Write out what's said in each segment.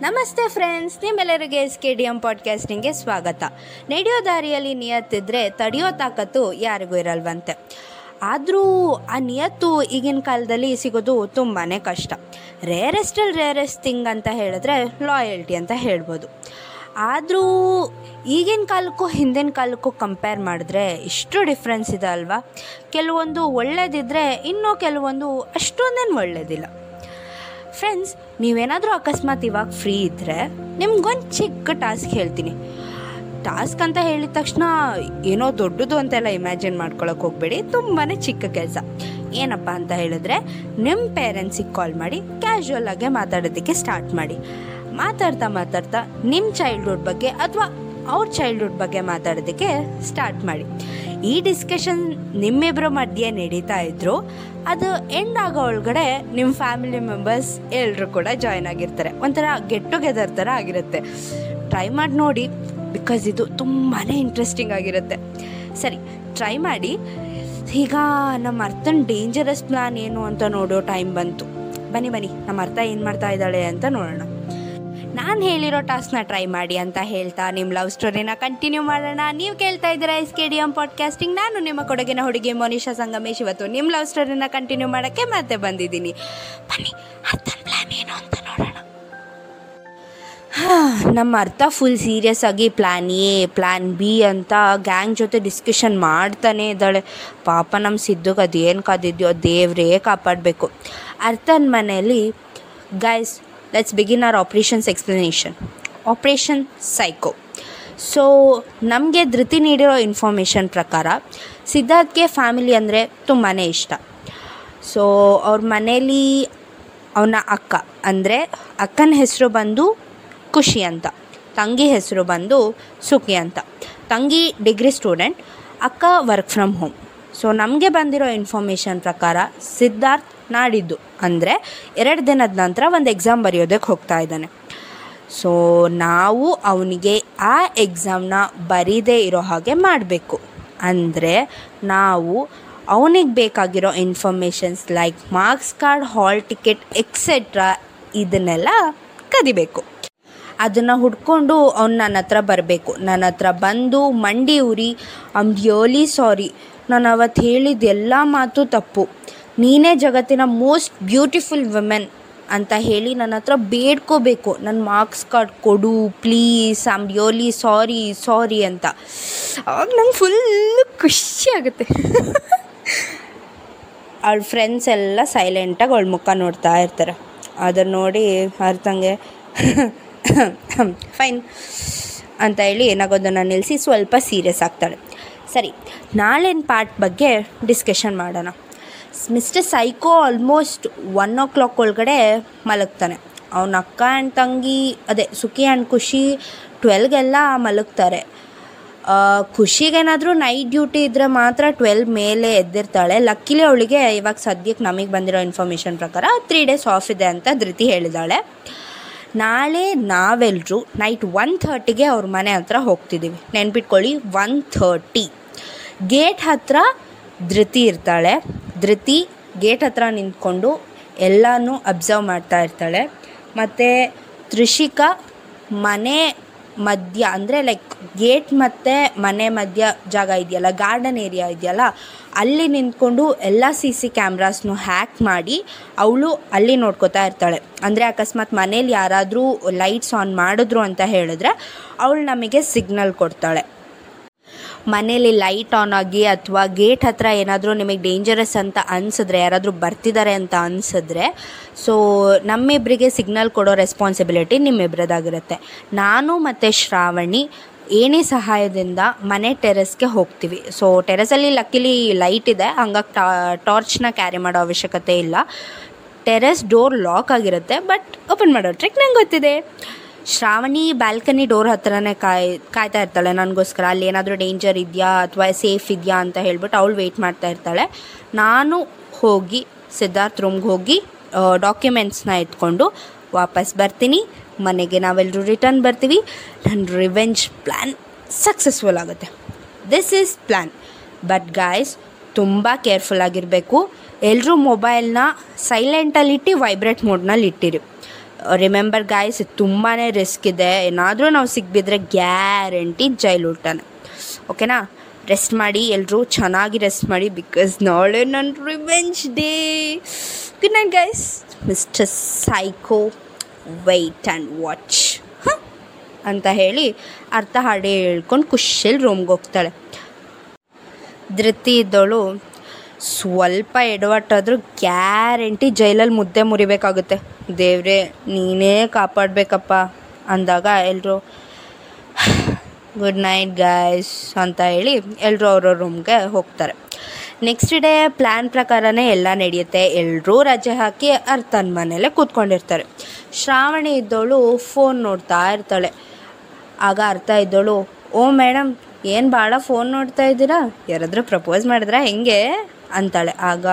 ನಮಸ್ತೆ ಫ್ರೆಂಡ್ಸ್, ನಿಮ್ಮೆಲ್ಲರಿಗೆ S K D M ಪಾಡ್ಕಾಸ್ಟಿಂಗ್ಗೆ ಸ್ವಾಗತ. ನಡೆಯೋ ದಾರಿಯಲ್ಲಿ ನಿಯತ್ತಿದ್ರೆ ತಡೆಯೋ ತಾಕತ್ತು ಯಾರಿಗೂ ಇರಲ್ವಂತೆ. ಆದರೂ ಆ ನಿಯತ್ತು ಈಗಿನ ಕಾಲದಲ್ಲಿ ಸಿಗೋದು ತುಂಬಾ ಕಷ್ಟ. ರೇರೆಸ್ಟಲ್ಲಿ ರೇರೆಸ್ಟ್ ಥಿಂಗ್ ಅಂತ ಹೇಳಿದ್ರೆ ಲಾಯಲ್ಟಿ ಅಂತ ಹೇಳ್ಬೋದು. ಆದರೂ ಈಗಿನ ಕಾಲಕ್ಕೂ ಹಿಂದಿನ ಕಾಲಕ್ಕೂ ಕಂಪೇರ್ ಮಾಡಿದ್ರೆ ಇಷ್ಟು ಡಿಫ್ರೆನ್ಸ್ ಇದೆ ಅಲ್ವಾ? ಕೆಲವೊಂದು ಒಳ್ಳೇದಿದ್ದರೆ ಇನ್ನೂ ಕೆಲವೊಂದು ಅಷ್ಟೊಂದೇನು ಒಳ್ಳೇದಿಲ್ಲ. ಫ್ರೆಂಡ್ಸ್ ನೀವೇನಾದರೂ ಅಕಸ್ಮಾತ್ ಇವಾಗ ಫ್ರೀ ಇದ್ದರೆ ನಿಮ್ಗೊಂದು ಚಿಕ್ಕ ಟಾಸ್ಕ್ ಹೇಳ್ತೀನಿ. ಟಾಸ್ಕ್ ಅಂತ ಹೇಳಿದ ತಕ್ಷಣ ಏನೋ ದೊಡ್ಡದು ಅಂತೆಲ್ಲ ಇಮ್ಯಾಜಿನ್ ಮಾಡ್ಕೊಳಕ್ಕೆ ಹೋಗಬೇಡಿ. ತುಂಬಾ ಚಿಕ್ಕ ಕೆಲಸ. ಏನಪ್ಪ ಅಂತ ಹೇಳಿದ್ರೆ ನಿಮ್ಮ ಪೇರೆಂಟ್ಸಿಗೆ ಕಾಲ್ ಮಾಡಿ ಕ್ಯಾಶುವಲ್ ಆಗಿ ಮಾತಾಡೋದಕ್ಕೆ ಸ್ಟಾರ್ಟ್ ಮಾಡಿ. ಮಾತಾಡ್ತಾ ಮಾತಾಡ್ತಾ ನಿಮ್ಮ ಚೈಲ್ಡ್ಹುಡ್ ಬಗ್ಗೆ ಅಥವಾ ಅವ್ರ ಚೈಲ್ಡ್ಹುಡ್ ಬಗ್ಗೆ ಮಾತಾಡೋದಕ್ಕೆ ಸ್ಟಾರ್ಟ್ ಮಾಡಿ. ಈ ಡಿಸ್ಕಷನ್ ನಿಮ್ಮಿಬ್ಬರ ಮಧ್ಯೆ ನಡೀತಾ ಇದ್ರು. ಅದು ಎಂಡ್ ಆಗೋ ಒಳಗಡೆ ನಿಮ್ಮ ಫ್ಯಾಮಿಲಿ ಮೆಂಬರ್ಸ್ ಎಲ್ಲರೂ ಕೂಡ ಜಾಯ್ನ್ ಆಗಿರ್ತಾರೆ. ಒಂಥರ ಗೆಟ್ ಟುಗೆದರ್ ಥರ ಆಗಿರುತ್ತೆ. ಟ್ರೈ ಮಾಡಿ ನೋಡಿ ಬಿಕಾಸ್ ಇದು ತುಂಬಾ ಇಂಟ್ರೆಸ್ಟಿಂಗ್ ಆಗಿರುತ್ತೆ. ಸರಿ ಟ್ರೈ ಮಾಡಿ. ಈಗ ನಮ್ಮ ಅರ್ಥನ ಡೇಂಜರಸ್ ಪ್ಲಾನ್ ಏನು ಅಂತ ನೋಡೋ ಟೈಮ್ ಬಂತು. ಬನ್ನಿ ಬನ್ನಿ. ನಮ್ಮ ಅರ್ಥ ಏನು ಮಾಡ್ತಾ ಇದ್ದಾಳೆ ಅಂತ ನೋಡೋಣ. ನಾನು ಹೇಳಿರೋ ಟಾಸ್ಕ್ನ ಟ್ರೈ ಮಾಡಿ ಅಂತ ಹೇಳ್ತಾ ನಿಮ್ಮ ಲವ್ ಸ್ಟೋರಿನ ಕಂಟಿನ್ಯೂ ಮಾಡೋಣ. ನೀವು ಕೇಳ್ತಾ ಇದ್ದೀರಾ S K D M podcasting ನಾನು ನಿಮ್ಮ ಕೊಡಗಿನ ಹುಡುಗಿ ಮೋನಿಷಾ ಸಂಗಮೇಶ್. ಇವತ್ತು ನಿಮ್ಮ ಲವ್ ಸ್ಟೋರಿನ ಕಂಟಿನ್ಯೂ ಮಾಡೋಕ್ಕೆ ಮತ್ತೆ ಬಂದಿದ್ದೀನಿ. ಬನ್ನಿ ಅರ್ಥನ ಪ್ಲಾನ್ ಏನು ಅಂತ ನೋಡೋಣ. ನಮ್ಮ ಅರ್ಥ ಫುಲ್ ಸೀರಿಯಸ್ ಆಗಿ ಪ್ಲ್ಯಾನ್ ಎ ಪ್ಲ್ಯಾನ್ ಬಿ ಅಂತ ಗ್ಯಾಂಗ್ ಜೊತೆ ಡಿಸ್ಕಷನ್ ಮಾಡ್ತಾನೆ ಇದ್ದಾಳೆ. ಪಾಪ ನಮ್ಮ ಸಿದ್ದುಗೆ ಅದೇನು ಕಾದಿದ್ಯೋ ದೇವರೇ ಕಾಪಾಡಬೇಕು. ಅರ್ಥನ ಮನೆಯಲ್ಲಿ guys let's begin our operations explanation operation psycho so ನಮಗೆ ಧೃತಿ ನೀಡಿರೋ ಇನ್ಫಾರ್ಮೇಷನ್ ಪ್ರಕಾರ, ಸಿದ್ಧಾರ್ಥ್ಗೆ ಫ್ಯಾಮಿಲಿ ಅಂದರೆ ತುಂಬಾ ಇಷ್ಟ. ಸೊ ಅವ್ರ ಮನೇಲಿ ಅವನ ಅಕ್ಕ ಅಂದರೆ ಅಕ್ಕನ ಹೆಸರು ಬಂದು ಖುಷಿ ಅಂತ, ತಂಗಿ ಹೆಸರು ಬಂದು ಸುಖಿ ಅಂತ. ತಂಗಿ ಡಿಗ್ರಿ ಸ್ಟೂಡೆಂಟ್ ಅಕ್ಕ ವರ್ಕ್ ಫ್ರಮ್ ಹೋಮ್ ಸೊ ನಮಗೆ ಬಂದಿರೋ ಇನ್ಫಾರ್ಮೇಷನ್ ಪ್ರಕಾರ, ಸಿದ್ಧಾರ್ಥ್ ನಾಡಿದ್ದು. ಅಂದರೆ ಎರಡು ದಿನದ ನಂತರ ಒಂದು ಎಕ್ಸಾಮ್ ಬರೆಯೋದಕ್ಕೆ ಹೋಗ್ತಾ ಇದ್ದಾನೆ. ಸೊ ನಾವು ಅವನಿಗೆ ಆ ಎಕ್ಸಾಮ್ನ ಬರೀದೇ ಇರೋ ಹಾಗೆ ಮಾಡಬೇಕು. ಅಂದರೆ ನಾವು ಅವನಿಗೆ ಬೇಕಾಗಿರೋ informations like marks card hall ticket et cetera ಇದನ್ನೆಲ್ಲ ಕದಿಬೇಕು. ಅದನ್ನು ಹುಡ್ಕೊಂಡು ಅವ್ನು ನನ್ನ ಹತ್ರ ಬರಬೇಕು. ನನ್ನ ಹತ್ರ ಬಂದು ಮಂಡಿ ಉರಿ ಐಮ್ ರಿಯಲಿ ಸಾರಿ ನಾನು ಅವತ್ತು ಹೇಳಿದ ಎಲ್ಲ ಮಾತು ತಪ್ಪು. ನೀನೇ ಜಗತ್ತಿನ ಮೋಸ್ಟ್ ಬ್ಯೂಟಿಫುಲ್ ವುಮೆನ್ ಅಂತ ಹೇಳಿ ನನ್ನ ಹತ್ರ ಬೇಡ್ಕೋಬೇಕು. ನನ್ನ ಮಾರ್ಕ್ಸ್ ಕಾರ್ಡ್ ಕೊಡು please am really sorry sorry ಅಂತ. ಅವಾಗ ನಂಗೆ ಫುಲ್ ಖುಷಿ ಆಗುತ್ತೆ. ಅವಳ ಫ್ರೆಂಡ್ಸ್ ಎಲ್ಲ ಸೈಲೆಂಟಾಗಿ ಅವಳ ಮುಖ ನೋಡ್ತಾ ಇರ್ತಾರೆ. ಅದನ್ನು ನೋಡಿ ಅರ್ಥಂಗೆ ಫೈನ್ ಅಂತ ಹೇಳಿ ಏನಾಗೋದನ್ನು ನಿಲ್ಲಿಸಿ ಸ್ವಲ್ಪ ಸೀರಿಯಸ್ ಆಗ್ತಾಳೆ. ಸರಿ, ನಾಳೆನ ಪಾರ್ಟ್ ಬಗ್ಗೆ ಡಿಸ್ಕಷನ್ ಮಾಡೋಣ. Mister psycho almost one o'clock ಒಳಗಡೆ ಮಲಗ್ತಾನೆ. ಅವನ ಅಕ್ಕ ಆ್ಯಂಡ್ ತಂಗಿ, ಅದೇ ಸುಖಿ ಆ್ಯಂಡ್ ಖುಷಿ ಟ್ವೆಲ್ಗೆಲ್ಲ ಮಲಗ್ತಾರೆ. ಖುಷಿಗೇನಾದರೂ ನೈಟ್ ಡ್ಯೂಟಿ ಇದ್ದರೆ ಮಾತ್ರ ಟ್ವೆಲ್ ಮೇಲೆ ಎದ್ದಿರ್ತಾಳೆ. ಲಕ್ಕಿಲಿ ಅವಳಿಗೆ ಇವಾಗ ಸದ್ಯಕ್ಕೆ ನಮಗೆ ಬಂದಿರೋ ಇನ್ಫಾರ್ಮೇಷನ್ ಪ್ರಕಾರ ತ್ರೀ ಡೇಸ್ ಆಫ್ ಇದೆ ಅಂತ ಧೃತಿ ಹೇಳಿದಾಳೆ. ನಾಳೆ ನಾವೆಲ್ಲರೂ ನೈಟ್ ಒನ್ ಥರ್ಟಿಗೆ ಅವ್ರ ಮನೆ ಹತ್ರ ಹೋಗ್ತಿದ್ದೀವಿ ನೆನ್ಪಿಟ್ಕೊಳ್ಳಿ ಒನ್ ಥರ್ಟಿ ಗೇಟ್ ಹತ್ರ ಧೃತಿ ಇರ್ತಾಳೆ. ಧೃತಿ ಗೇಟ್ ಹತ್ರ ನಿಂತ್ಕೊಂಡು ಎಲ್ಲನೂ ಅಬ್ಸರ್ವ್ ಮಾಡ್ತಾ ಇರ್ತಾಳೆ. ಮತ್ತು ತ್ರಿಷಿಕಾ ಮನೆ ಮಧ್ಯ ಅಂದರೆ ಲೈಕ್ ಗೇಟ್ ಮತ್ತು ಮನೆ ಮಧ್ಯ ಜಾಗ ಇದೆಯಲ್ಲ ಗಾರ್ಡನ್ ಏರಿಯಾ ಇದೆಯಲ್ಲ, ಅಲ್ಲಿ ನಿಂತ್ಕೊಂಡು ಎಲ್ಲ ಸಿ ಸಿ ಕ್ಯಾಮ್ರಾಸ್ನು ಹ್ಯಾಕ್ ಮಾಡಿ ಅವಳು ಅಲ್ಲಿ ನೋಡ್ಕೋತಾ ಇರ್ತಾಳೆ. ಅಂದರೆ ಅಕಸ್ಮಾತ್ ಮನೇಲಿ ಯಾರಾದರೂ ಲೈಟ್ಸ್ ಆನ್ ಮಾಡಿದ್ರು ಅಂತ ಹೇಳಿದ್ರೆ ಅವಳು ನಮಗೆ ಸಿಗ್ನಲ್ ಕೊಡ್ತಾಳೆ. ಮನೇಲಿ ಲೈಟ್ ಆನ್ ಆಗಿ ಅಥವಾ ಗೇಟ್ ಹತ್ರ ಏನಾದರೂ ನಿಮಗೆ ಡೇಂಜರಸ್ ಅಂತ ಅನಿಸಿದ್ರೆ, ಯಾರಾದರೂ ಬರ್ತಿದ್ದಾರೆ ಅಂತ ಅನಿಸಿದ್ರೆ ಸೊ ನಮ್ಮಿಬ್ಬರಿಗೆ ಸಿಗ್ನಲ್ ಕೊಡೋ ರೆಸ್ಪಾನ್ಸಿಬಿಲಿಟಿ ನಿಮ್ಮಿಬ್ಬರದಾಗಿರುತ್ತೆ ನಾನು ಮತ್ತು ಶ್ರಾವಣಿ ಏನೇ ಸಹಾಯದಿಂದ ಮನೆ ಟೆರೆಸ್ಗೆ ಹೋಗ್ತೀವಿ. ಸೊ ಟೆರೆಸಲ್ಲಿ ಲಕ್ಕಿಲಿ ಲೈಟ್ ಇದೆ, ಹಂಗಾಗಿ ಟಾರ್ಚ್ನ ಕ್ಯಾರಿ ಮಾಡೋ ಅವಶ್ಯಕತೆ ಇಲ್ಲ. ಟೆರೆಸ್ ಡೋರ್ ಲಾಕ್ ಆಗಿರುತ್ತೆ ಬಟ್ ಓಪನ್ ಮಾಡೋ ಟ್ರಿಕ್ ನಂಗೆ ಗೊತ್ತಿದೆ. ಶ್ರಾವಣಿ ಬ್ಯಾಲ್ಕನಿ ಡೋರ್ ಹತ್ರನೇ ಕಾಯ್, ಕಾಯ್ತಾ ಇರ್ತಾಳೆ. ನನಗೋಸ್ಕರ ಅಲ್ಲಿ ಏನಾದರೂ ಡೇಂಜರ್ ಇದೆಯಾ ಅಥವಾ ಸೇಫ್ ಇದೆಯಾ ಅಂತ ಹೇಳ್ಬಿಟ್ಟು ಅವಳು ವೆಯ್ಟ್ ಮಾಡ್ತಾ ಇರ್ತಾಳೆ. ನಾನು ಹೋಗಿ, ಸಿದ್ಧಾರ್ಥ್ ರೂಮ್ಗೆ ಹೋಗಿ ಡಾಕ್ಯುಮೆಂಟ್ಸ್ನ ಎತ್ಕೊಂಡು ವಾಪಸ್ ಬರ್ತೀನಿ. ಮನೆಗೆ ನಾವೆಲ್ಲರೂ ರಿಟರ್ನ್ ಬರ್ತೀವಿ. ನನ್ನ ರಿವೆಂಜ್ ಪ್ಲ್ಯಾನ್ ಸಕ್ಸಸ್ಫುಲ್ ಆಗುತ್ತೆ. This is plan but guys ತುಂಬ ಕೇರ್ಫುಲ್ ಆಗಿರಬೇಕು. ಎಲ್ಲರೂ ಮೊಬೈಲ್ನ ಸೈಲೆಂಟಲ್ಲಿಟ್ಟು ವೈಬ್ರೇಟ್ ಮೋಡ್ನಲ್ಲಿ ಇಟ್ಟಿರಿ ರಿಮೆಂಬರ್ ಗಾಯ್ಸ್ ತುಂಬಾ ರಿಸ್ಕ್ ಇದೆ. ಏನಾದರೂ ನಾವು ಸಿಗ್ಬಿದ್ರೆ ಗ್ಯಾರಂಟಿ ಜೈಲು ಊಟನೇ ಓಕೆನಾ ರೆಸ್ಟ್ ಮಾಡಿ ಎಲ್ಲರೂ ಚೆನ್ನಾಗಿ ರೆಸ್ಟ್ ಮಾಡಿ ಬಿಕಾಸ್ ನಾಳೆ ನನ್ನ revenge day good night guys mister psycho wait and watch ಅಂತ ಹೇಳಿ ಅರ್ಥ ಹಾಡಿ ಹೇಳ್ಕೊಂಡು ಖುಷಿಯಲ್ಲಿ ರೂಮ್ಗೆ ಹೋಗ್ತಾಳೆ. ಧೃತಿ ಇದ್ದವಳು ಸ್ವಲ್ಪ ಎಡವಟ್ಟಾದರೂ ಗ್ಯಾರಂಟಿ ಜೈಲಲ್ಲಿ ಮುದ್ದೆ ಮುರಿಬೇಕಾಗುತ್ತೆ. ದೇವ್ರೆ, ನೀನೇ ಕಾಪಾಡಬೇಕಪ್ಪ ಅಂದಾಗ ಎಲ್ಲರೂ ಗುಡ್ ನೈಟ್ ಗಾಯ್ಸ್ ಅಂತ ಹೇಳಿ ಎಲ್ಲರೂ ಅವ್ರವ್ರ ರೂಮ್ಗೆ ಹೋಗ್ತಾರೆ. ನೆಕ್ಸ್ಟ್ ಡೇ ಪ್ಲ್ಯಾನ್ ಪ್ರಕಾರನೇ ಎಲ್ಲ ನಡೆಯುತ್ತೆ. ಎಲ್ಲರೂ ರಜೆ ಹಾಕಿ ಅರ್ಥನ ಮನೇಲೆ ಕೂತ್ಕೊಂಡಿರ್ತಾರೆ. ಶ್ರಾವಣಿ ಇದ್ದವಳು ಫೋನ್ ನೋಡ್ತಾ ಇರ್ತಾಳೆ. ಆಗ ಅರ್ಥ ಇದ್ದವಳು, ಓ ಮೇಡಮ್ ಏನು ಭಾಳ ಫೋನ್ ನೋಡ್ತಾ ಇದ್ದೀರಾ? ಯಾರಾದರೂ ಪ್ರಪೋಸ್ ಮಾಡಿದ್ರಾ? ಹೆಂಗೆ? ಅಂತಾಳೆ. ಆಗ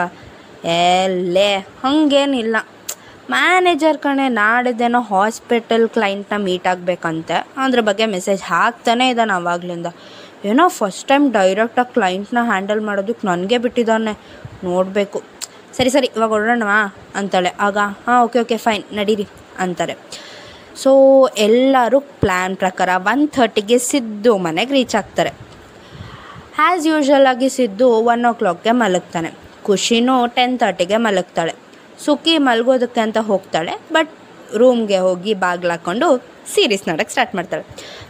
ಎಲ್ಲೇ ಹಾಗೇನಿಲ್ಲ. ಮ್ಯಾನೇಜರ್ ಕಣೆ, ನಾಡಿದ್ದೇನೋ ಹಾಸ್ಪಿಟಲ್ ಕ್ಲೈಂಟ್ನ ಮೀಟ್ ಆಗಬೇಕಂತೆ. ಅದ್ರ ಬಗ್ಗೆ ಮೆಸೇಜ್ ಹಾಕ್ತಾನೆ ಇದ್ದಾನೆ ಆವಾಗಲಿಂದ ಏನೋ ಫಸ್ಟ್ ಟೈಮ್ ಡೈರೆಕ್ಟಾಗಿ ಕ್ಲೈಂಟ್ನ ಹ್ಯಾಂಡಲ್ ಮಾಡೋದಕ್ಕೆ ನನಗೆ ಬಿಟ್ಟಿದ್ದಾನೆ. ನೋಡಬೇಕು. ಸರಿ ಸರಿ, ಇವಾಗ ಹೊರಡೋಣವಾ? ಅಂತಾಳೆ. ಆಗ, ಹಾಂ, ಓಕೆ ಓಕೆ, ಫೈನ್, ನಡೀರಿ, ಅಂತಾರೆ. ಸೊ, ಎಲ್ಲರೂ ಪ್ಲ್ಯಾನ್ ಪ್ರಕಾರ ಒನ್ ಥರ್ಟಿಗೆ ಸಿದ್ದು ಮನೆಗೆ ರೀಚ್ ಆಗ್ತಾರೆ. ಆ್ಯಸ್ ಯೂಶ್ವಲ್ ಆಗಿ ಸಿದ್ದು ಒನ್ ಓ ಕ್ಲಾಕ್ಗೆ ಮಲಗ್ತಾನೆ. ಖುಷಿನೂ ಟೆನ್ ತರ್ಟಿಗೆ ಮಲಗ್ತಾಳೆ. ಸುಖಿ ಮಲಗೋದಕ್ಕೆ ಅಂತ ಹೋಗ್ತಾಳೆ ಬಟ್ ರೂಮ್ಗೆ ಹೋಗಿ ಬಾಗ್ಲು ಹಾಕ್ಕೊಂಡು ಸೀರೀಸ್ ನೋಡೋಕ್ಕೆ ಸ್ಟಾರ್ಟ್ ಮಾಡ್ತಾಳೆ.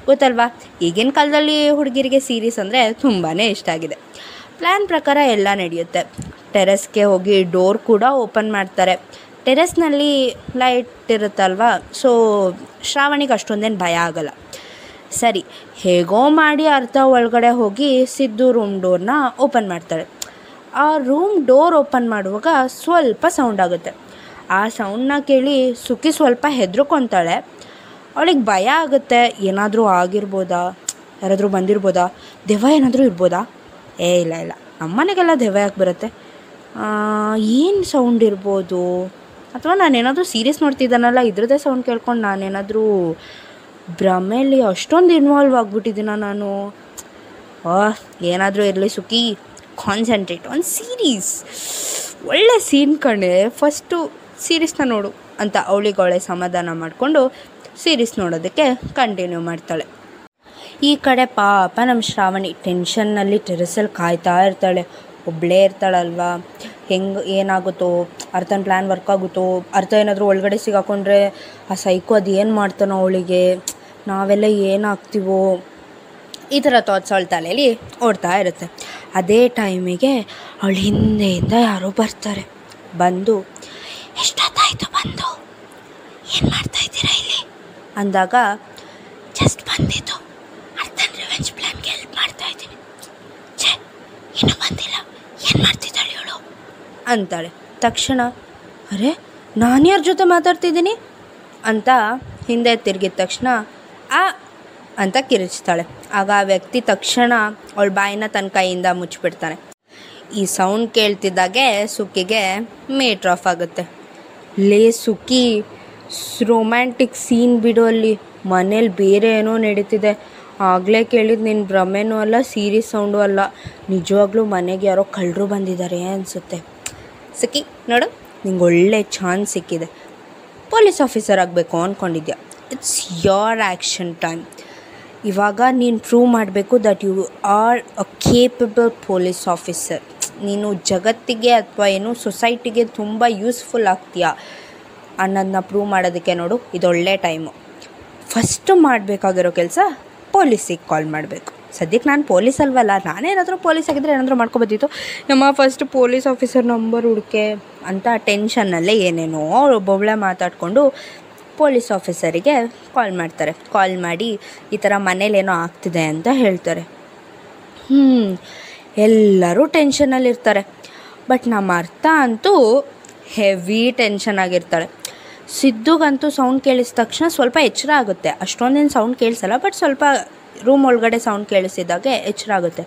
ಗೊತ್ತಲ್ವಾ? ಈಗಿನ ಕಾಲದಲ್ಲಿ ಹುಡುಗಿರಿಗೆ ಸೀರೀಸ್ ಅಂದರೆ ತುಂಬಾ ಇಷ್ಟ ಆಗಿದೆ. ಪ್ಲ್ಯಾನ್ ಪ್ರಕಾರ ಎಲ್ಲ ನಡೆಯುತ್ತೆ. ಟೆರೆಸ್ಗೆ ಹೋಗಿ ಡೋರ್ ಕೂಡ ಓಪನ್ ಮಾಡ್ತಾರೆ. ಟೆರೆಸ್ನಲ್ಲಿ ಲೈಟ್ ಇರುತ್ತಲ್ವಾ? ಸೊ ಶ್ರಾವಣಿಗೆ ಅಷ್ಟೊಂದೇನು ಭಯ ಆಗಲ್ಲ. ಸರಿ, ಹೇಗೋ ಮಾಡಿ ಅರ್ಥ ಒಳಗಡೆ ಹೋಗಿ ಸಿದ್ದು ರೂಮ್ ಡೋರ್ನ ಓಪನ್ ಮಾಡ್ತಾಳೆ. ಆ ರೂಮ್ ಡೋರ್ ಓಪನ್ ಮಾಡುವಾಗ ಸ್ವಲ್ಪ ಸೌಂಡ್ ಆಗುತ್ತೆ. ಆ ಸೌಂಡನ್ನ ಕೇಳಿ ಸುಖಿ ಸ್ವಲ್ಪ ಹೆದರ್ಕೊತಾಳೆ. ಅವಳಿಗೆ ಭಯ ಆಗುತ್ತೆ, ಏನಾದರೂ ಆಗಿರ್ಬೋದಾ? ಯಾರಾದರೂ ಬಂದಿರ್ಬೋದಾ? ದೆವ್ವ ಏನಾದರೂ ಇರ್ಬೋದಾ? ಏ, ಇಲ್ಲ ಇಲ್ಲ. ನಮ್ಮನೆಗೆಲ್ಲ ದೆವ್ವ ಯಾಕೆ ಬರುತ್ತೆ? ಏನು ಸೌಂಡ್ ಇರ್ಬೋದು? ಅಥವಾ ನಾನೇನಾದರೂ ಸೀರಿಯಸ್ ನೋಡ್ತಿದ್ದಾನಲ್ಲ, ಇದ್ರದ್ದೇ ಸೌಂಡ್ ಕೇಳ್ಕೊಂಡು ನಾನೇನಾದರೂ ಭ್ರಮೆಯಲ್ಲಿ ಅಷ್ಟೊಂದು ಇನ್ವಾಲ್ವ್ ಆಗಿಬಿಟ್ಟಿದ್ದೀನ ನಾನು? ಏನಾದರೂ ಇರಲಿ ಸುಖಿ ಕಾನ್ಸಂಟ್ರೇಟ್ ಒಂದು ಸೀರೀಸ್ ಒಳ್ಳೆ ಸೀನ್ ಕಣೆ. ಫಸ್ಟು ಸೀರೀಸ್ನ ನೋಡು ಅಂತ ಅವಳಿಗೆ ಅವಳೆ ಸಮಾಧಾನ ಮಾಡಿಕೊಂಡು ಸೀರೀಸ್ ನೋಡೋದಕ್ಕೆ ಕಂಟಿನ್ಯೂ ಮಾಡ್ತಾಳೆ. ಈ ಕಡೆ ಪಾಪ ನಮ್ಮ ಶ್ರಾವಣಿ ಟೆನ್ಷನ್ನಲ್ಲಿ ಟೆರೆಸಲ್ಲಿ ಕಾಯ್ತಾ ಇರ್ತಾಳೆ. ಒಬ್ಬಳೇ ಇರ್ತಾಳಲ್ವಾ? ಹೆಂಗೆ, ಏನಾಗುತ್ತೋ? ಅರ್ಥನ ಪ್ಲ್ಯಾನ್ ವರ್ಕ್ ಆಗುತ್ತೋ? ಅರ್ಥ ಏನಾದರೂ ಒಳಗಡೆ ಸಿಗಾಕೊಂಡ್ರೆ ಆ ಸೈಕೋ ಅದು ಏನು ಮಾಡ್ತಾನೋ ಅವಳಿಗೆ? ನಾವೆಲ್ಲ ಏನಾಗ್ತೀವೋ ಈ ಥರ ಥಾಟ್ಸ್ ಅವಳ ತಲೆಯಲ್ಲಿ ಓಡ್ತಾ ಇರುತ್ತೆ. ಅದೇ ಟೈಮಿಗೆ ಅವಳ ಹಿಂದೆಯಿಂದ ಯಾರೋ ಬರ್ತಾರೆ. ಬಂದು, ಎಷ್ಟೊತ್ತಾಯಿತು ಬಂದು? ಏನು ಮಾಡ್ತಾ ಇದ್ದೀರಾ ಇಲ್ಲಿ? ಅಂದಾಗ, ಜಸ್ಟ್ ಬಂದಿತ್ತು ಅರ್ಥನ್ ರಿವೆಂಜ್ ಪ್ಲ್ಯಾನ್ಗೆ ಹೆಲ್ಪ್ ಮಾಡ್ತಾ ಇದ್ದೀನಿ. ಛೇ, ಇನ್ನೂ ಬಂದಿಲ್ಲ. ಏನು ಮಾಡ್ತಿದ್ದಾಳೆ ಇವಳು? ಅಂತಾಳೆ. ತಕ್ಷಣ, ಅರೆ, ನಾನು ಯಾರ ಜೊತೆ ಮಾತಾಡ್ತಿದ್ದೀನಿ? ಅಂತ ಹಿಂದೆ ತಿರುಗಿದ ತಕ್ಷಣ ಆ, ಅಂತ ಕಿರಿಚ್ತಾಳೆ. ಆಗ ಆ ವ್ಯಕ್ತಿ ತಕ್ಷಣ ಅವಳ ಬಾಯಿನ ತನ್ನ ಕೈಯಿಂದ ಮುಚ್ಚಿಬಿಡ್ತಾನೆ. ಈ ಸೌಂಡ್ ಕೇಳ್ತಿದ್ದಾಗೆ ಸುಕ್ಕಿಗೆ ಮೇಟ್ ಆಫ್ ಆಗುತ್ತೆ. ಲೇ ಸುಖಿ ರೊಮ್ಯಾಂಟಿಕ್ ಸೀನ್ ಬಿಡು ಅಲ್ಲಿ. ಮನೇಲಿ ಬೇರೆ ಏನೋ ನಡೀತಿದೆ. ಆಗಲೇ ಕೇಳಿದ್ದು ನಿನ್ನ ಭ್ರಮೆನೂ ಅಲ್ಲ ಸೀರಿಯಸ್ ಸೌಂಡು ಅಲ್ಲ. ನಿಜವಾಗ್ಲೂ ಮನೆಗೆ ಯಾರೋ ಕಳ್ಳರು ಬಂದಿದ್ದಾರೆ ಅನಿಸುತ್ತೆ. ಸಿಕ್ಕಿ, ನೋಡು, ನಿಂಗೆ ಒಳ್ಳೆ ಚಾನ್ಸ್ ಸಿಕ್ಕಿದೆ. ಪೊಲೀಸ್ ಆಫೀಸರ್ ಆಗಬೇಕು ಅಂದ್ಕೊಂಡಿದ್ಯಾ ಇಟ್ಸ್ ಯೋರ್ ಆ್ಯಕ್ಷನ್ ಟೈಮ್ ಇವಾಗ ನೀನು ಪ್ರೂವ್ ಮಾಡಬೇಕು that you are a capable police officer ನೀನು ಜಗತ್ತಿಗೆ ಅಥವಾ ಏನು ಸೊಸೈಟಿಗೆ ತುಂಬ ಯೂಸ್ಫುಲ್ ಆಗ್ತೀಯಾ ಅನ್ನೋದನ್ನ ಪ್ರೂವ್ ಮಾಡೋದಕ್ಕೆ ನೋಡು, ಇದೊಳ್ಳೆ ಟೈಮು ಫಸ್ಟು ಮಾಡಬೇಕಾಗಿರೋ ಕೆಲಸ ಪೊಲೀಸಿಗೆ ಕಾಲ್ ಮಾಡಬೇಕು. ಸದ್ಯಕ್ಕೆ ನಾನು ಪೊಲೀಸ್ ಅಲ್ವಲ್ಲ ನಾನೇನಾದರೂ ಪೊಲೀಸ್ ಆಗಿದ್ದರೆ ಏನಾದರೂ ಮಾಡ್ಕೊಬೋದಿತ್ತು. ನಮ್ಮ ಫಸ್ಟ್ ಪೊಲೀಸ್ ಆಫೀಸರ್ ನಂಬರ್ ಹುಡುಕೆ ಅಂತ ಟೆನ್ಷನ್ನಲ್ಲೇ ಏನೇನೋ ಒಬ್ಬೊಬ್ಬಳೆ ಮಾತಾಡಿಕೊಂಡು ಪೊಲೀಸ್ ಆಫೀಸರಿಗೆ ಕಾಲ್ ಮಾಡ್ತಾರೆ. ಕಾಲ್ ಮಾಡಿ ಈ ಥರ ಮನೇಲೇನೋ ಆಗ್ತಿದೆ ಅಂತ ಹೇಳ್ತಾರೆ. ಹ್ಞೂ ಎಲ್ಲರೂ ಟೆನ್ಷನಲ್ಲಿರ್ತಾರೆ ಬಟ್ ನಮ್ಮ ಅರ್ಥ ಅಂತೂ ಹೆವಿ ಟೆನ್ಷನ್ ಆಗಿರ್ತಾಳೆ ಸಿದ್ದುಗಂತೂ ಸೌಂಡ್ ಕೇಳಿದ ತಕ್ಷಣ ಸ್ವಲ್ಪ ಎಚ್ಚರ ಆಗುತ್ತೆ. ಅಷ್ಟೊಂದೇನು ಸೌಂಡ್ ಕೇಳಿಸಲ್ಲ ಬಟ್ ಸ್ವಲ್ಪ ರೂಮ್ ಒಳಗಡೆ ಸೌಂಡ್ ಕೇಳಿಸಿದಾಗೆ ಎಚ್ಚರ ಆಗುತ್ತೆ.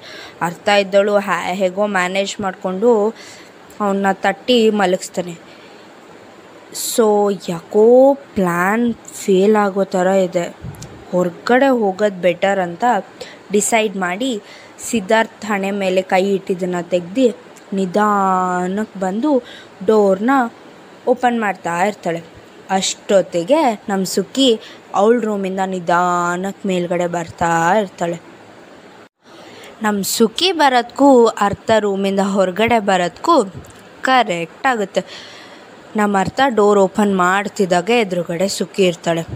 ಅರ್ಥ ಇದ್ದಳು ಹೇಗೋ ಮ್ಯಾನೇಜ್ ಮಾಡಿಕೊಂಡು ಅವನ್ನ ತಟ್ಟಿ ಮಲಗಿಸ್ತಾನೆ. ಸೊ ಯಾಕೋ ಪ್ಲ್ಯಾನ್ ಫೇಲ್ ಆಗೋ ಥರ ಇದೆ. ಹೊರಗಡೆ ಹೋಗೋದು ಬೆಟರ್ ಅಂತ ಡಿಸೈಡ್ ಮಾಡಿ ಸಿದ್ಧಾರ್ಥ್ ಹಣೆ ಮೇಲೆ ಕೈ ಇಟ್ಟಿದ್ದನ್ನು ತೆಗ್ದು ನಿಧಾನಕ್ಕೆ ಬಂದು ಡೋರ್ನ ಓಪನ್ ಮಾಡ್ತಾ ಇರ್ತಾಳೆ. ಅಷ್ಟೊತ್ತಿಗೆ ನಮ್ಮ ಸುಕ್ಕಿ ಅವಳ ರೂಮಿಂದ ನಿಧಾನಕ್ಕೆ ಮೇಲ್ಗಡೆ ಬರ್ತಾ ಇರ್ತಾಳೆ. ನಮ್ಮ ಸುಖಿ ಬರೋದಕ್ಕೂ ಅರ್ಥ ರೂಮಿಂದ ಹೊರಗಡೆ ಬರೋದಕ್ಕೂ ಕರೆಕ್ಟ್ ಆಗುತ್ತೆ. ನಮ್ಮ ಅರ್ಥ ಡೋರ್ ಓಪನ್ ಮಾಡ್ತಿದ್ದಾಗೆ ಎದುರುಗಡೆ ಸುಖಿ ಇರ್ತಾಳೆ.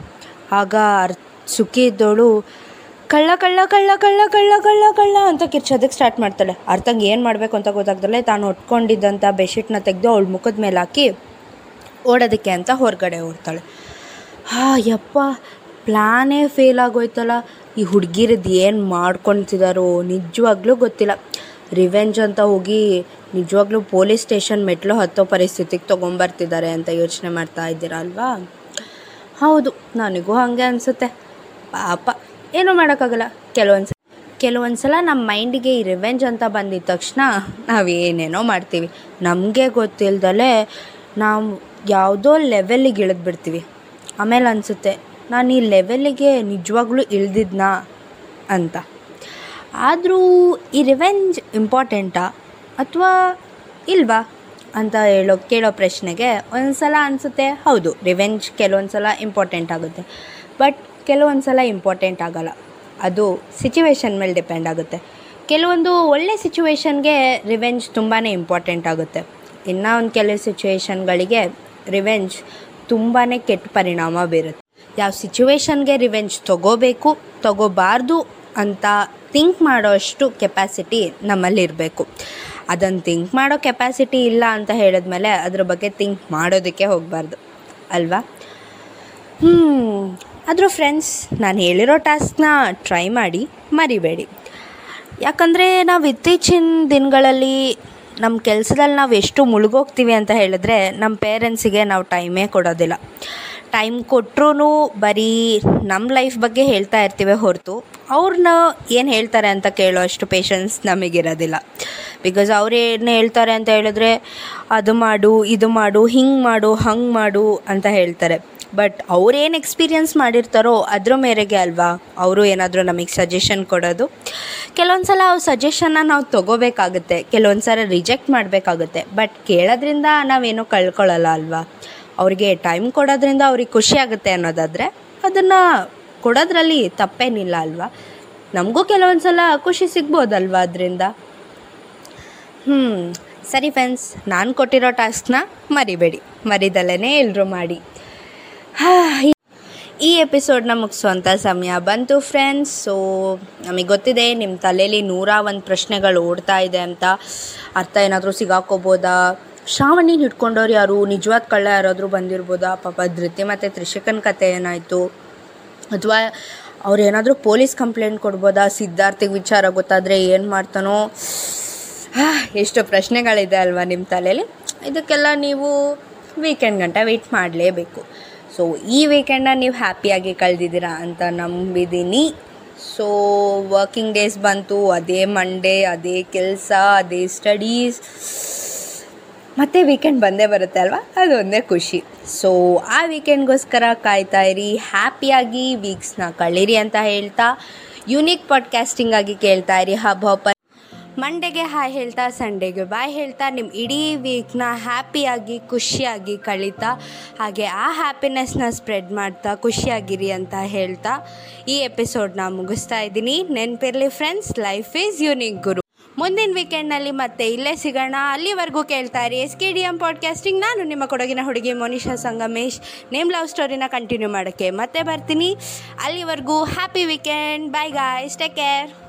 ಆಗ ಅರ್ ಸುಖಿ ಇದ್ದವಳು ಕಳ್ಳ ಕಳ್ಳ ಕಳ್ಳ ಕಳ್ಳ ಕಳ್ಳ ಕಳ್ಳ ಕಳ್ಳ ಅಂತ ಕಿರ್ಚೋದಕ್ಕೆ ಸ್ಟಾರ್ಟ್ ಮಾಡ್ತಾಳೆ. ಅರ್ಥಂಗೆ ಏನು ಮಾಡಬೇಕು ಅಂತ ಗೊತ್ತಾಗ್ದಲೆ ತಾನು ಹೊಟ್ಕೊಂಡಿದ್ದಂಥ ಬೆಡ್ಶೀಟ್ನ ತೆಗೆದು ಅವಳ ಮುಖದ ಮೇಲೆ ಹಾಕಿ ಓಡೋದಕ್ಕೆ ಅಂತ ಹೊರಗಡೆ ಓಡ್ತಾಳೆ. ಹಾ, ಯಪ್ಪ ಪ್ಲ್ಯಾನೇ ಫೇಲ್ ಆಗೋಯ್ತಲ್ಲ. ಈ ಹುಡುಗಿರದ್ದು ಏನು ಮಾಡ್ಕೊತಿದಾರೋ ನಿಜವಾಗ್ಲೂ ಗೊತ್ತಿಲ್ಲ. ರಿವೆಂಜ್ ಅಂತ ಹೋಗಿ ನಿಜವಾಗ್ಲೂ ಪೊಲೀಸ್ ಸ್ಟೇಷನ್ ಮೆಟ್ಲು ಹತ್ತೋ ಪರಿಸ್ಥಿತಿಗೆ ತೊಗೊಂಬರ್ತಿದ್ದಾರೆ ಅಂತ ಯೋಚನೆ ಮಾಡ್ತಾ ಇದ್ದೀರಾ ಅಲ್ವಾ? ಹೌದು, ನನಗೂ ಹಾಗೆ ಅನಿಸುತ್ತೆ. ಪಾಪ, ಏನೂ ಮಾಡೋಕ್ಕಾಗಲ್ಲ. ಕೆಲವೊಂದು ಕೆಲವೊಂದು ಸಲ ನಮ್ಮ ಮೈಂಡಿಗೆ ಈ ರಿವೆಂಜ್ ಅಂತ ಬಂದಿದ್ದ ತಕ್ಷಣ ನಾವು ಏನೇನೋ ಮಾಡ್ತೀವಿ. ನಮಗೆ ಗೊತ್ತಿಲ್ದಲೇ ನಾವು ಯಾವುದೋ ಲೆವೆಲ್ಲಿಗೆ ಇಳಿದ್ಬಿಡ್ತೀವಿ. ಆಮೇಲೆ ಅನಿಸುತ್ತೆ, ನಾನು ಈ ಲೆವೆಲ್ಲಿಗೆ ನಿಜವಾಗ್ಲೂ ಇಳ್ದಿದ್ನಾ ಅಂತ. ಆದರೂ ಈ ರಿವೆಂಜ್ ಇಂಪಾರ್ಟೆಂಟಾ ಅಥವಾ ಇಲ್ವಾ ಅಂತ ಹೇಳೋ, ಕೇಳೋ ಪ್ರಶ್ನೆಗೆ ಒಂದು ಸಲ ಅನಿಸುತ್ತೆ, ಹೌದು ರಿವೆಂಜ್ ಕೆಲವೊಂದು ಸಲ ಇಂಪಾರ್ಟೆಂಟ್ ಆಗುತ್ತೆ. ಬಟ್ ಕೆಲವೊಂದು ಸಲ ಇಂಪಾರ್ಟೆಂಟ್ ಆಗಲ್ಲ. ಅದು ಸಿಚುವೇಶನ್ ಮೇಲೆ ಡಿಪೆಂಡ್ ಆಗುತ್ತೆ. ಕೆಲವೊಂದು ಒಳ್ಳೆ ಸಿಚುವೇಶನ್ಗೆ ರಿವೆಂಜ್ ತುಂಬಾ ಇಂಪಾರ್ಟೆಂಟ್ ಆಗುತ್ತೆ. ಇನ್ನೂ ಒಂದು ಕೆಲವು ಸಿಚುವೇಶನ್ಗಳಿಗೆ ರಿವೆಂಜ್ ತುಂಬಾ ಕೆಟ್ಟ ಪರಿಣಾಮ ಬೀರುತ್ತೆ. ಯಾವ ಸಿಚುವೇಶನ್ಗೆ ರಿವೆಂಜ್ ತಗೋಬೇಕು, ತಗೋಬಾರ್ದು ಅಂತ ಥಿಂಕ್ ಮಾಡೋ ಅಷ್ಟು ಕೆಪಾಸಿಟಿ ನಮ್ಮಲ್ಲಿರಬೇಕು. ಅದನ್ನು ಥಿಂಕ್ ಮಾಡೋ ಕೆಪಾಸಿಟಿ ಇಲ್ಲ ಅಂತ ಹೇಳಿದ್ಮೇಲೆ ಅದ್ರ ಬಗ್ಗೆ ಥಿಂಕ್ ಮಾಡೋದಕ್ಕೆ ಹೋಗಬಾರ್ದು. ಅಲ್ವಾ? ಹ್ಞೂ ಆದರೂ ಫ್ರೆಂಡ್ಸ್ ನಾನು ಹೇಳಿರೋ ಟಾಸ್ಕ್ನ ಟ್ರೈ ಮಾಡಿ, ಮರಿಬೇಡಿ. ಯಾಕಂದರೆ ನಾವು ಇತ್ತೀಚಿನ ದಿನಗಳಲ್ಲಿ ನಮ್ಮ ಕೆಲಸದಲ್ಲಿ ನಾವು ಎಷ್ಟು ಮುಳುಗೋಗ್ತೀವಿ ಅಂತ ಹೇಳಿದ್ರೆ ನಮ್ಮ ಪೇರೆಂಟ್ಸಿಗೆ ನಾವು ಟೈಮೇ ಕೊಡೋದಿಲ್ಲ. ಟೈಮ್ ಕೊಟ್ಟರು ಬರೀ ನಮ್ಮ ಲೈಫ್ ಬಗ್ಗೆ ಹೇಳ್ತಾ ಇರ್ತೀವಿ ಹೊರತು ಅವ್ರನ್ನ ಏನು ಹೇಳ್ತಾರೆ ಅಂತ ಕೇಳೋ ಅಷ್ಟು ಪೇಷನ್ಸ್ ನಮಗಿರೋದಿಲ್ಲ. ಬಿಕಾಸ್ ಅವ್ರು ಏನು ಹೇಳ್ತಾರೆ ಅಂತ ಹೇಳಿದ್ರೆ, ಅದು ಮಾಡು, ಇದು ಮಾಡು, ಹಿಂಗೆ ಮಾಡು, ಹಂಗೆ ಮಾಡು ಅಂತ ಹೇಳ್ತಾರೆ. ಬಟ್ ಅವ್ರೇನು ಎಕ್ಸ್ಪೀರಿಯನ್ಸ್ ಮಾಡಿರ್ತಾರೋ ಅದ್ರ ಮೇರೆಗೆ ಅಲ್ವಾ, ಅವರು ಏನಾದರೂ ನಮಗೆ ಸಜೆಷನ್ ಕೊಡೋದು. ಕೆಲವೊಂದು ಸಲ ಅವ್ರ ಸಜೆಷನ್ನ ನಾವು ತೊಗೋಬೇಕಾಗುತ್ತೆ ಕೆಲವೊಂದು ಸಲ ರಿಜೆಕ್ಟ್ ಮಾಡಬೇಕಾಗುತ್ತೆ. ಬಟ್ ಕೇಳೋದ್ರಿಂದ ನಾವೇನೂ ಕಳ್ಕೊಳ್ಳಲ್ಲ ಅಲ್ವಾ? ಅವ್ರಿಗೆ ಟೈಮ್ ಕೊಡೋದ್ರಿಂದ ಅವ್ರಿಗೆ ಖುಷಿ ಆಗುತ್ತೆ ಅನ್ನೋದಾದರೆ ಅದನ್ನು ಕೊಡೋದ್ರಲ್ಲಿ ತಪ್ಪೇನಿಲ್ಲ ಅಲ್ವಾ? ನಮಗೂ ಕೆಲವೊಂದು ಸಲ ಖುಷಿ ಸಿಗ್ಬೋದಲ್ವಾ ಅದರಿಂದ? ಹ್ಞೂ ಸರಿ ಫ್ರೆಂಡ್ಸ್ ನಾನು ಕೊಟ್ಟಿರೋ ಟಾಸ್ಕ್ನ ಮರಿಬೇಡಿ. ಮರಿದಲ್ಲೇ ಎಲ್ಲರೂ ಮಾಡಿ. ಈ ಎಪಿಸೋಡ್ನ ಮುಗಿಸುವಂಥ ಸಮಯ ಬಂತು ಫ್ರೆಂಡ್ಸ್ ಸೊ ನಮಗೆ ಗೊತ್ತಿದೆ ನಿಮ್ಮ ತಲೆಯಲ್ಲಿ ನೂರ ಒಂದು ಪ್ರಶ್ನೆಗಳು ಓಡ್ತಾ ಇದೆ ಅಂತ. ಅರ್ಥ ಏನಾದರೂ ಸಿಗಾಕೋಬೋದಾ? ಶ್ರಾವಣಿನ ಹಿಡ್ಕೊಂಡವ್ರು ಯಾರು? ನಿಜವಾದ ಕಳ್ಳ ಯಾರಾದರೂ ಬಂದಿರ್ಬೋದಾ? ಪಾಪ ಧೃತಿ ಮತ್ತು ತ್ರಿಶಕನ್ ಕತೆ ಏನಾಯಿತು? ಅಥವಾ ಅವ್ರು ಏನಾದರೂ ಪೊಲೀಸ್ ಕಂಪ್ಲೇಂಟ್ ಕೊಡ್ಬೋದಾ? ಸಿದ್ಧಾರ್ಥಿಗೆ ವಿಚಾರ ಗೊತ್ತಾದರೆ ಏನು ಮಾಡ್ತಾನೋ? ಎಷ್ಟು ಪ್ರಶ್ನೆಗಳಿದೆ ಅಲ್ವಾ ನಿಮ್ಮ ತಲೆಯಲ್ಲಿ ಇದಕ್ಕೆಲ್ಲ ನೀವು ವೀಕೆಂಡ್ ಗಂಟ ವೆಯ್ಟ್ ಮಾಡಲೇಬೇಕು. ಸೊ ಈ ವೀಕೆಂಡನ್ನ ನೀವು ಹ್ಯಾಪಿಯಾಗಿ ಕಳೆದಿದ್ದೀರಾ ಅಂತ ನಂಬಿದ್ದೀನಿ ಸೊ ವರ್ಕಿಂಗ್ ಡೇಸ್ ಬಂತು, ಅದೇ ಮಂಡೇ ಅದೇ ಕೆಲಸ, ಅದೇ ಸ್ಟಡೀಸ್ ಮತ್ತೆ ವೀಕೆಂಡ್ ಬಂದೇ ಬರುತ್ತೆ ಅಲ್ವಾ? ಅದೊಂದೇ ಖುಷಿ. ಸೊ ಆ ವೀಕೆಂಡ್ಗೋಸ್ಕರ ಕಾಯ್ತಾ ಇರಿ ಹ್ಯಾಪಿಯಾಗಿ ವೀಕ್ಸ್ನ ಕಳೀರಿ ಅಂತ ಹೇಳ್ತಾ ಯುನೀಕ್ ಪಾಡ್ಕಾಸ್ಟಿಂಗ್ ಆಗಿ ಕೇಳ್ತಾ ಇರಿ ಹಬ್ ಹಬ್ಬ ಮಂಡೆಗೆ ಹಾಯ್ ಹೇಳ್ತಾ ಸಂಡೇಗೆ ಬಾಯ್ ಹೇಳ್ತಾ ನಿಮ್ಮ ಇಡೀ ವೀಕ್ನ ಹ್ಯಾಪಿಯಾಗಿ ಖುಷಿಯಾಗಿ ಕಳೀತಾ, ಹಾಗೆ ಆ ಹ್ಯಾಪಿನೆಸ್ನ ಸ್ಪ್ರೆಡ್ ಮಾಡ್ತಾ, ಖುಷಿಯಾಗಿರಿ ಅಂತ ಹೇಳ್ತಾ, ಈ ಎಪಿಸೋಡ್ನ ಮುಗಿಸ್ತಾ ಇದ್ದೀನಿ. ನೆನಪಿರಲಿ ಫ್ರೆಂಡ್ಸ್ ಲೈಫ್ ಈಸ್ ಯುನಿಕ್ ಗುರು. ಮುಂದಿನ ವೀಕೆಂಡ್ನಲ್ಲಿ ಮತ್ತೆ ಇಲ್ಲೇ ಸಿಗೋಣ. ಅಲ್ಲಿವರೆಗೂ ಕೇಳ್ತಾ ಇರಿ S K D M podcasting ನಾನು ನಿಮ್ಮ ಕೊಡಗಿನ ಹುಡುಗಿ ಮೋನಿಷಾ ಸಂಗಮೇಶ್. ನೇಮ್ ಲವ್ ಸ್ಟೋರಿನ ಕಂಟಿನ್ಯೂ ಮಾಡೋಕ್ಕೆ ಮತ್ತೆ ಬರ್ತೀನಿ. ಅಲ್ಲಿವರೆಗೂ happy weekend bye guys take care